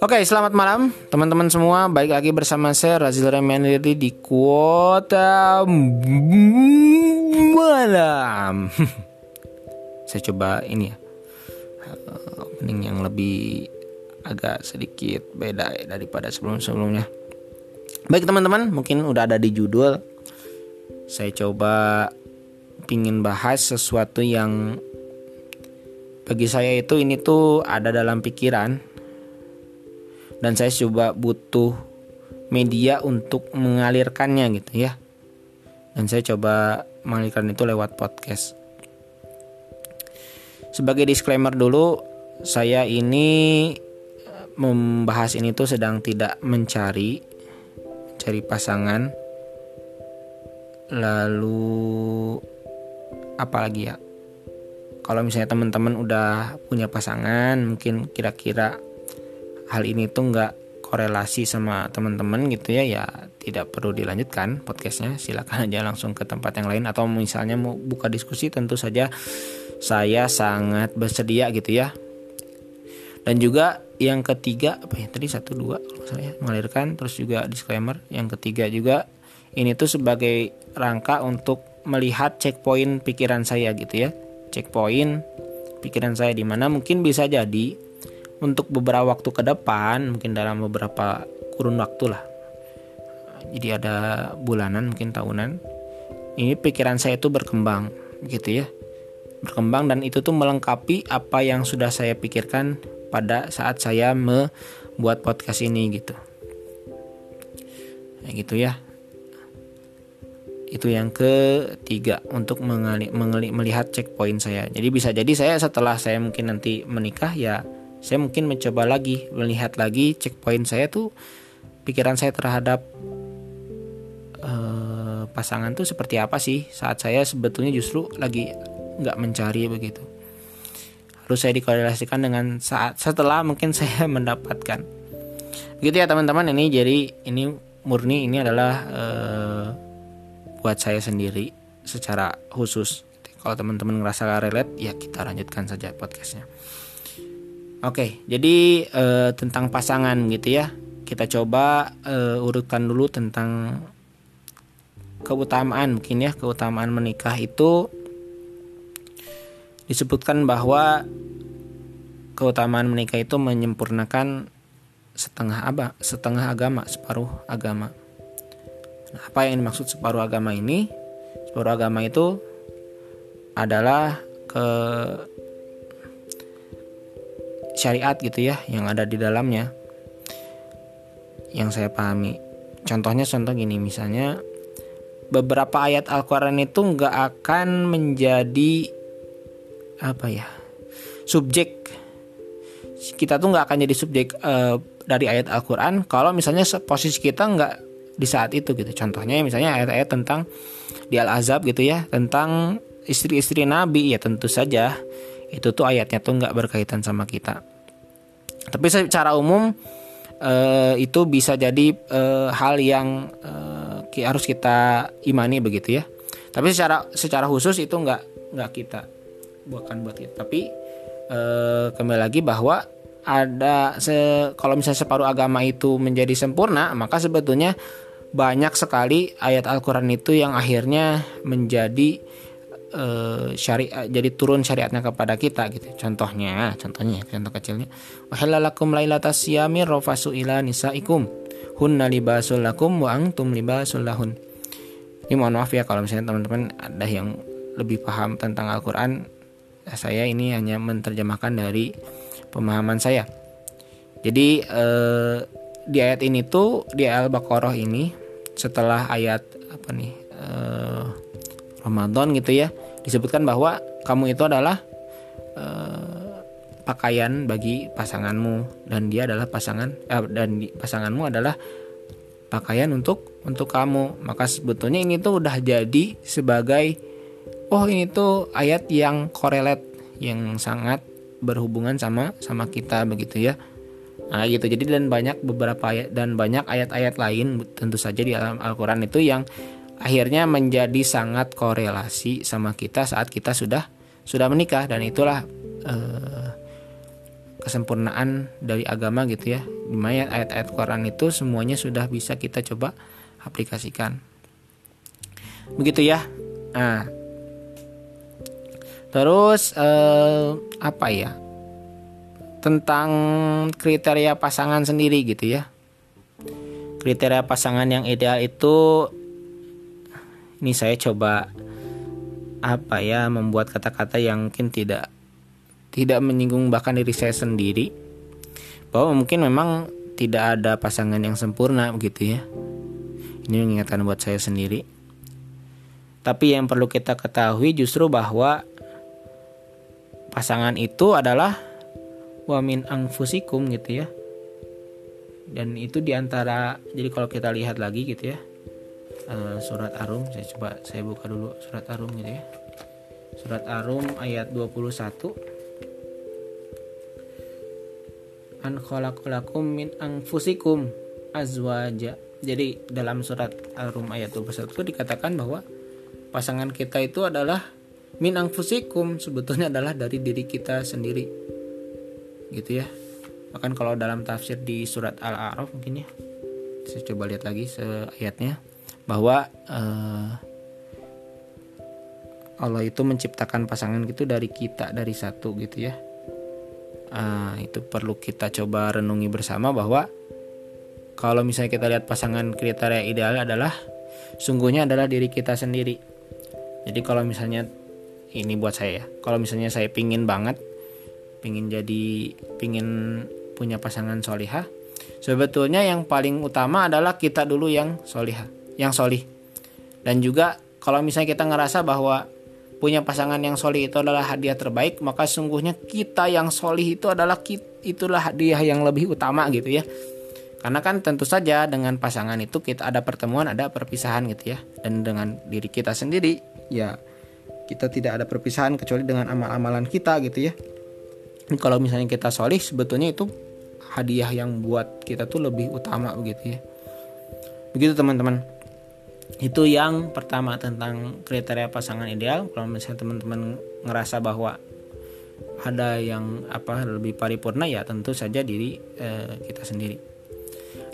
Oke, selamat malam teman-teman semua. Baik lagi bersama saya Razil Remaniri di kuota malam. saya coba ini ya eh, opening yang lebih agak sedikit beda ya daripada sebelum-sebelumnya. Baik teman-teman, mungkin udah ada di judul. Saya coba pingin bahas sesuatu yang bagi saya itu ini tuh ada dalam pikiran. Dan saya coba butuh media untuk mengalirkannya gitu ya. Dan saya coba mengalirkan itu lewat podcast. Sebagai disclaimer dulu saya ini eh, membahas ini tuh sedang tidak mencari cari pasangan. Lalu apalagi ya? Kalau misalnya teman-teman udah punya pasangan mungkin kira-kira hal ini tuh nggak korelasi sama teman-teman gitu ya ya tidak perlu dilanjutkan podcastnya. Silakan aja langsung ke tempat yang lain atau misalnya mau buka diskusi tentu saja saya sangat bersedia gitu ya. Dan juga yang ketiga apa ya tadi satu dua kalau saya mengalirkan. Terus juga disclaimer yang ketiga juga ini tuh sebagai rangka untuk melihat checkpoint pikiran saya gitu ya. Checkpoint pikiran saya di mana mungkin bisa jadi untuk beberapa waktu ke depan mungkin dalam beberapa kurun waktu lah. Jadi ada bulanan mungkin tahunan ini pikiran saya itu berkembang gitu ya. Berkembang dan itu tuh melengkapi apa yang sudah saya pikirkan pada saat saya membuat podcast ini gitu. Ya gitu ya itu yang ketiga untuk mengali, mengali, melihat checkpoint saya. Jadi bisa jadi saya setelah saya mungkin nanti menikah ya saya mungkin mencoba lagi melihat lagi checkpoint saya tuh pikiran saya terhadap uh, pasangan tuh seperti apa sih? Saat saya sebetulnya justru lagi nggak mencari begitu. Harus saya dikorelasikan dengan saat setelah mungkin saya mendapatkan. Begitu ya teman-teman. Ini jadi ini murni ini adalah uh, buat saya sendiri secara khusus kalau teman-teman ngerasa relate ya kita lanjutkan saja podcastnya Oke, jadi uh, tentang pasangan gitu ya. Kita coba uh, urutkan dulu tentang keutamaan mungkin ya, keutamaan menikah itu disebutkan bahwa keutamaan menikah itu menyempurnakan setengah apa? Setengah agama, separuh agama. Nah, apa yang dimaksud separuh agama ini? Separuh agama itu adalah ke syariat gitu ya yang ada di dalamnya. Yang saya pahami. Contohnya contoh gini misalnya beberapa ayat Al-Quran itu nggak akan menjadi apa ya subjek. Kita tuh nggak akan jadi subjek uh, dari ayat Al-Quran kalau misalnya posisi kita nggak di saat itu gitu. Contohnya misalnya ayat-ayat tentang di Al-Azab gitu ya tentang istri-istri Nabi ya tentu saja itu tuh ayatnya tuh nggak berkaitan sama kita. Tapi secara umum uh, itu bisa jadi uh, hal yang uh, harus kita imani begitu ya. Tapi secara secara khusus itu nggak nggak kita bukan buat kita. Tapi uh, kembali lagi bahwa ada se kalau misalnya separuh agama itu menjadi sempurna maka sebetulnya banyak sekali ayat Al-Quran itu yang akhirnya menjadi uh, syariat jadi turun syariatnya kepada kita gitu. Contohnya, contohnya contoh kecilnya. Wahallalakum lailatas rafasu ila nisaikum. Hunna libasul lakum wa antum libasul lahun. Ini mohon maaf ya kalau misalnya teman-teman ada yang lebih paham tentang Al-Qur'an. Saya ini hanya menerjemahkan dari pemahaman saya. Jadi eh, di ayat ini tuh di Al-Baqarah ini setelah ayat apa nih eh, Ramadan gitu ya disebutkan bahwa kamu itu adalah uh, pakaian bagi pasanganmu dan dia adalah pasangan eh, dan pasanganmu adalah pakaian untuk untuk kamu. Maka sebetulnya ini tuh udah jadi sebagai oh ini tuh ayat yang korelat yang sangat berhubungan sama sama kita begitu ya nah gitu. Jadi dan banyak beberapa ayat dan banyak ayat-ayat lain tentu saja di dalam Al-Quran itu yang akhirnya menjadi sangat korelasi sama kita saat kita sudah sudah menikah. Dan itulah uh, kesempurnaan dari agama gitu ya. Di mana ayat-ayat Quran itu semuanya sudah bisa kita coba aplikasikan. Begitu ya. Nah terus eh, apa ya tentang kriteria pasangan sendiri gitu ya. Kriteria pasangan yang ideal itu ini saya coba apa ya membuat kata-kata yang mungkin tidak tidak menyinggung bahkan diri saya sendiri. Bahwa mungkin memang tidak ada pasangan yang sempurna begitu ya. Ini mengingatkan buat saya sendiri. Tapi yang perlu kita ketahui justru bahwa pasangan itu adalah wamin angfusikum gitu ya dan itu di antara jadi kalau kita lihat lagi gitu ya uh, surat arum saya coba saya buka dulu surat arum gitu ya surat arum ayat 21 an khalaqalakum min anfusikum azwaja. Jadi dalam surat Al-Rum ayat 21 itu dikatakan bahwa pasangan kita itu adalah min anfusikum sebetulnya adalah dari diri kita sendiri. Gitu ya. Bahkan kalau dalam tafsir di surat Al-A'raf mungkin ya. Saya coba lihat lagi ayatnya bahwa uh, Allah itu menciptakan pasangan gitu dari kita dari satu gitu ya uh, itu perlu kita coba renungi bersama bahwa kalau misalnya kita lihat pasangan kriteria ideal adalah sungguhnya adalah diri kita sendiri. Jadi kalau misalnya ini buat saya, kalau misalnya saya pingin banget, pingin jadi, pingin punya pasangan solihah, sebetulnya yang paling utama adalah kita dulu yang solihah, yang solih. Dan juga kalau misalnya kita ngerasa bahwa punya pasangan yang solih itu adalah hadiah terbaik maka sungguhnya kita yang solih itu adalah itulah hadiah yang lebih utama gitu ya. Karena kan tentu saja dengan pasangan itu kita ada pertemuan ada perpisahan gitu ya. Dan dengan diri kita sendiri ya kita tidak ada perpisahan kecuali dengan amal-amalan kita gitu ya kalau misalnya kita solih sebetulnya itu hadiah yang buat kita tuh lebih utama begitu ya. Begitu teman-teman. Itu yang pertama tentang kriteria pasangan ideal. Kalau misalnya teman-teman ngerasa bahwa ada yang apa lebih paripurna ya tentu saja diri eh, kita sendiri.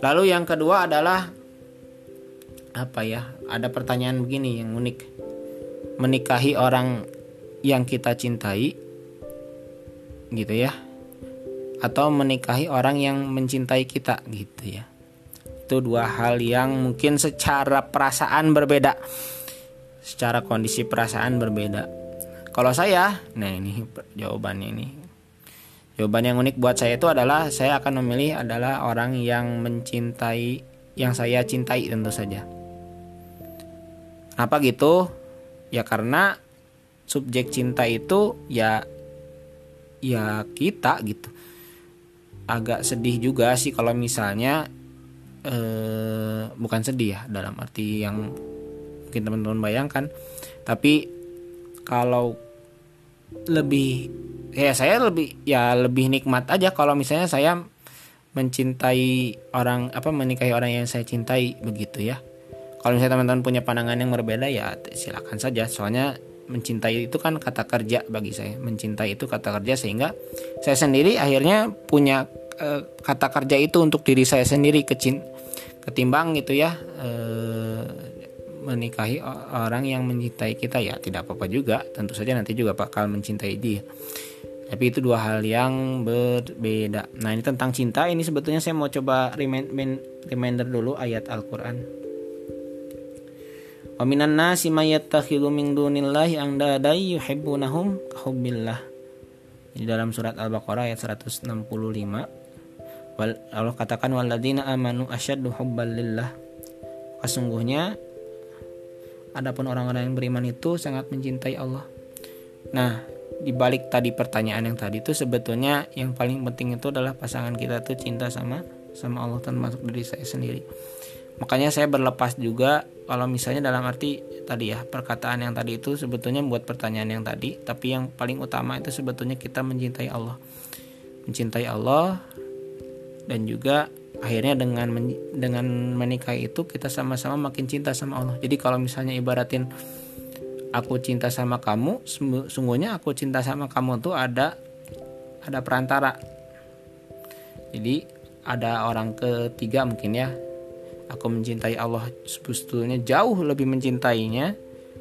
Lalu yang kedua adalah apa ya ada pertanyaan begini yang unik. Menikahi orang yang kita cintai gitu ya. Atau menikahi orang yang mencintai kita gitu ya. Itu dua hal yang mungkin secara perasaan berbeda. Secara kondisi perasaan berbeda. Kalau saya nah ini jawabannya ini. Jawaban yang unik buat saya itu adalah saya akan memilih adalah orang yang mencintai yang saya cintai tentu saja. Kenapa gitu? Ya karena subjek cinta itu ya ya kita gitu. Agak sedih juga sih kalau misalnya eh, bukan sedih ya dalam arti yang mungkin teman-teman bayangkan. Tapi kalau lebih ya saya lebih ya lebih nikmat aja kalau misalnya saya mencintai orang apa menikahi orang yang saya cintai begitu ya. Kalau misalnya teman-teman punya pandangan yang berbeda ya silakan saja. Soalnya mencintai itu kan kata kerja bagi saya. Mencintai itu kata kerja sehingga saya sendiri akhirnya punya e, kata kerja itu untuk diri saya sendiri kecin ketimbang gitu ya e, menikahi orang yang mencintai kita. Ya tidak apa-apa juga. Tentu saja nanti juga bakal mencintai dia. Tapi itu dua hal yang berbeda. Nah ini tentang cinta. Ini sebetulnya saya mau coba reminder dulu ayat Al-Quran Wa minan nasi may yattakhidhu min dunillahi andadai yuhibbunahum kahubbillah. Di dalam surat Al-Baqarah ayat 165 Allah katakan waladina amanu asyaddu hubbal lillah. Sesungguhnya adapun orang-orang yang beriman itu sangat mencintai Allah. Nah, di balik tadi pertanyaan yang tadi itu sebetulnya yang paling penting itu adalah pasangan kita tuh cinta sama sama Allah termasuk diri saya sendiri. Makanya saya berlepas juga kalau misalnya dalam arti tadi ya perkataan yang tadi itu sebetulnya buat pertanyaan yang tadi tapi yang paling utama itu sebetulnya kita mencintai Allah. Mencintai Allah dan juga akhirnya dengan men, dengan menikah itu kita sama-sama makin cinta sama Allah. Jadi kalau misalnya ibaratin aku cinta sama kamu sungguhnya aku cinta sama kamu tuh ada ada perantara. Jadi ada orang ketiga mungkin ya aku mencintai Allah sebetulnya jauh lebih mencintainya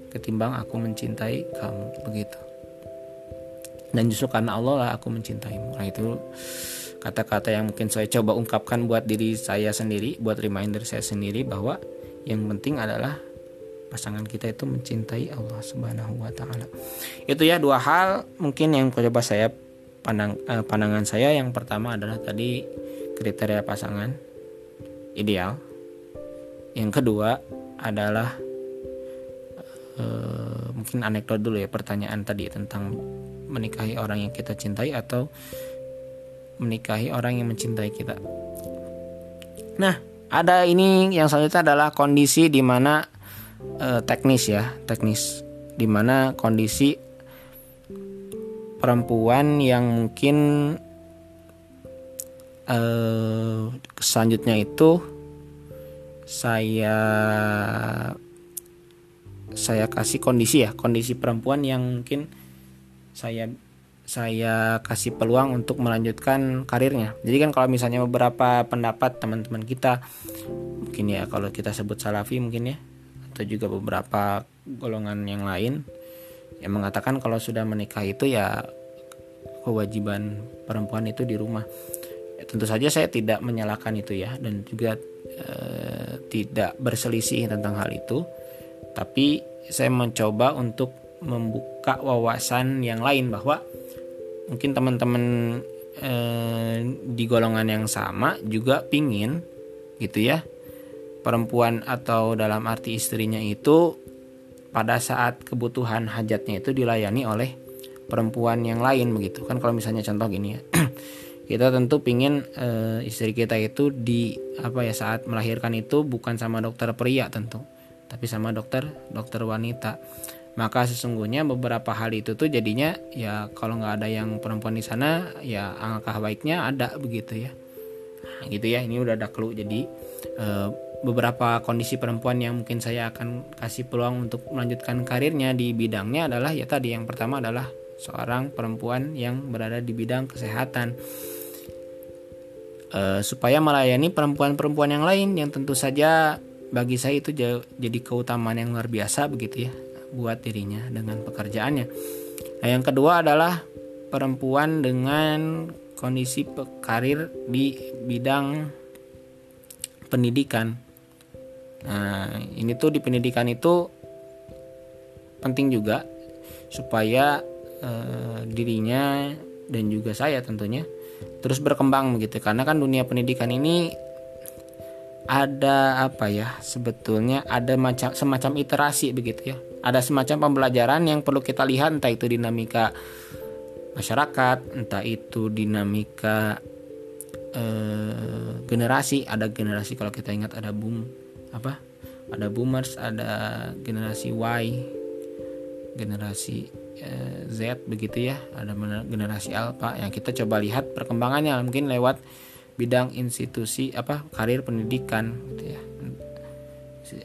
ketimbang aku mencintai kamu begitu dan justru karena Allah lah aku mencintaimu nah itu kata-kata yang mungkin saya coba ungkapkan buat diri saya sendiri buat reminder saya sendiri bahwa yang penting adalah pasangan kita itu mencintai Allah Subhanahu wa taala. Itu ya dua hal mungkin yang coba saya pandang eh, pandangan saya yang pertama adalah tadi kriteria pasangan ideal. Yang kedua adalah eh, mungkin anekdot dulu ya pertanyaan tadi tentang menikahi orang yang kita cintai atau menikahi orang yang mencintai kita. Nah, ada ini yang selanjutnya adalah kondisi di mana eh, teknis ya, teknis di mana kondisi perempuan yang mungkin eh, selanjutnya itu saya saya kasih kondisi ya, kondisi perempuan yang mungkin saya saya kasih peluang untuk melanjutkan karirnya. Jadi kan kalau misalnya beberapa pendapat teman-teman kita mungkin ya kalau kita sebut salafi mungkin ya atau juga beberapa golongan yang lain yang mengatakan kalau sudah menikah itu ya kewajiban perempuan itu di rumah. Ya, tentu saja saya tidak menyalahkan itu ya dan juga eh, tidak berselisih tentang hal itu. Tapi saya mencoba untuk membuka wawasan yang lain bahwa mungkin teman-teman eh, di golongan yang sama juga pingin gitu ya perempuan atau dalam arti istrinya itu pada saat kebutuhan hajatnya itu dilayani oleh perempuan yang lain begitu kan kalau misalnya contoh gini ya kita tentu pingin e, istri kita itu di apa ya saat melahirkan itu bukan sama dokter pria tentu tapi sama dokter dokter wanita. Maka sesungguhnya beberapa hal itu tuh jadinya ya kalau nggak ada yang perempuan di sana ya angka baiknya ada begitu ya. Nah, gitu ya ini udah ada clue. Jadi e, beberapa kondisi perempuan yang mungkin saya akan kasih peluang untuk melanjutkan karirnya di bidangnya adalah ya tadi yang pertama adalah seorang perempuan yang berada di bidang kesehatan e, supaya melayani perempuan-perempuan yang lain yang tentu saja bagi saya itu jadi keutamaan yang luar biasa begitu ya buat dirinya dengan pekerjaannya. Nah, yang kedua adalah perempuan dengan kondisi karir di bidang pendidikan. Nah, ini tuh di pendidikan itu penting juga supaya eh, dirinya dan juga saya tentunya terus berkembang begitu. Karena kan dunia pendidikan ini ada apa ya sebetulnya ada macam semacam iterasi begitu ya. Ada semacam pembelajaran yang perlu kita lihat entah itu dinamika masyarakat entah itu dinamika eh, generasi. Ada generasi kalau kita ingat ada boom apa? Ada boomers ada generasi Y generasi eh, Z begitu ya. Ada generasi alpha. Yang kita coba lihat perkembangannya. Mungkin lewat bidang institusi apa karir pendidikan gitu ya.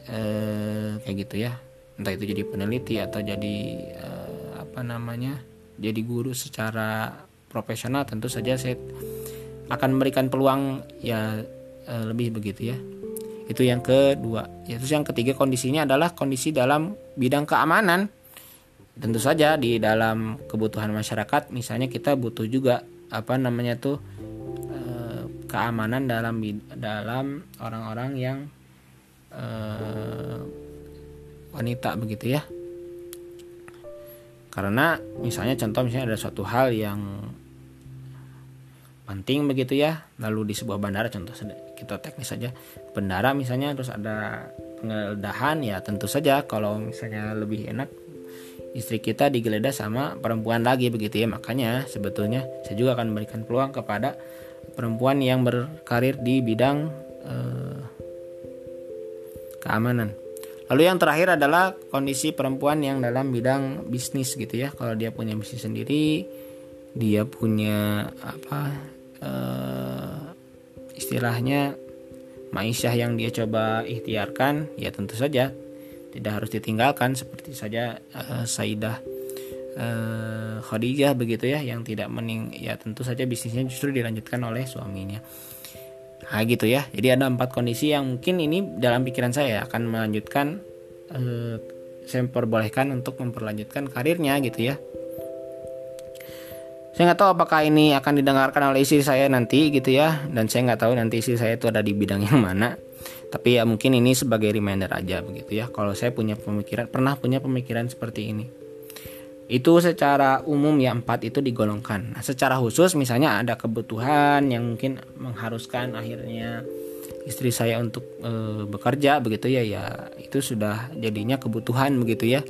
Eh, kayak gitu ya. Entah itu jadi peneliti atau jadi uh, apa namanya jadi guru secara profesional tentu saja saya akan memberikan peluang ya uh, lebih begitu ya. Itu yang kedua. Ya terus yang ketiga kondisinya adalah kondisi dalam bidang keamanan tentu saja di dalam kebutuhan masyarakat misalnya kita butuh juga apa namanya tuh uh, keamanan dalam dalam orang-orang yang wanita begitu ya. Karena misalnya contoh misalnya ada suatu hal yang penting begitu ya lalu di sebuah bandara contoh kita teknis saja bandara misalnya terus ada penggeledahan ya tentu saja kalau misalnya lebih enak istri kita digeledah sama perempuan lagi begitu ya makanya sebetulnya saya juga akan memberikan peluang kepada perempuan yang berkarir di bidang eh, keamanan Lalu yang terakhir adalah kondisi perempuan yang dalam bidang bisnis gitu ya. Kalau dia punya bisnis sendiri, dia punya apa uh, istilahnya maisyah yang dia coba ikhtiarkan, ya tentu saja tidak harus ditinggalkan seperti saja uh, Saidah uh, Khadijah begitu ya yang tidak mening ya tentu saja bisnisnya justru dilanjutkan oleh suaminya. Nah gitu ya. Jadi ada empat kondisi yang mungkin ini dalam pikiran saya akan melanjutkan uh, saya memperbolehkan untuk memperlanjutkan karirnya gitu ya. Saya nggak tahu apakah ini akan didengarkan oleh istri saya nanti gitu ya dan saya nggak tahu nanti istri saya itu ada di bidang yang mana tapi ya mungkin ini sebagai reminder aja begitu ya. Kalau saya punya pemikiran pernah punya pemikiran seperti ini. Itu secara umum ya empat itu digolongkan. Nah, secara khusus misalnya ada kebutuhan yang mungkin mengharuskan akhirnya istri saya untuk e, bekerja begitu ya ya itu sudah jadinya kebutuhan begitu ya.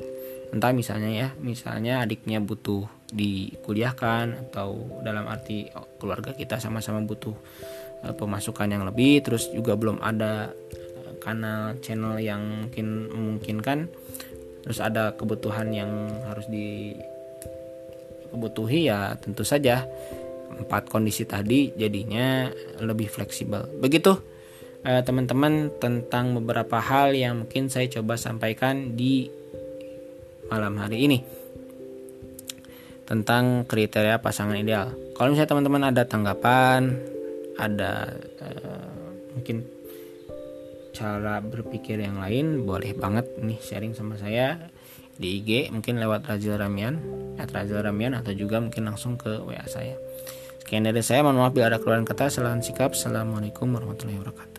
Entah misalnya ya misalnya adiknya butuh dikuliahkan atau dalam arti keluarga kita sama-sama butuh uh, pemasukan yang lebih terus juga belum ada uh, kanal channel yang mungkin memungkinkan terus ada kebutuhan yang harus di kebutuhi ya tentu saja empat kondisi tadi jadinya lebih fleksibel begitu uh, teman-teman tentang beberapa hal yang mungkin saya coba sampaikan di malam hari ini tentang kriteria pasangan ideal. Kalau misalnya teman-teman ada tanggapan, ada uh, mungkin cara berpikir yang lain, boleh banget nih sharing sama saya di IG mungkin lewat Razil Ramian, at Razil Ramian atau juga mungkin langsung ke WA saya. Sekian dari saya, mohon maaf bila ada keluaran kata, kesalahan sikap. Assalamualaikum warahmatullahi wabarakatuh.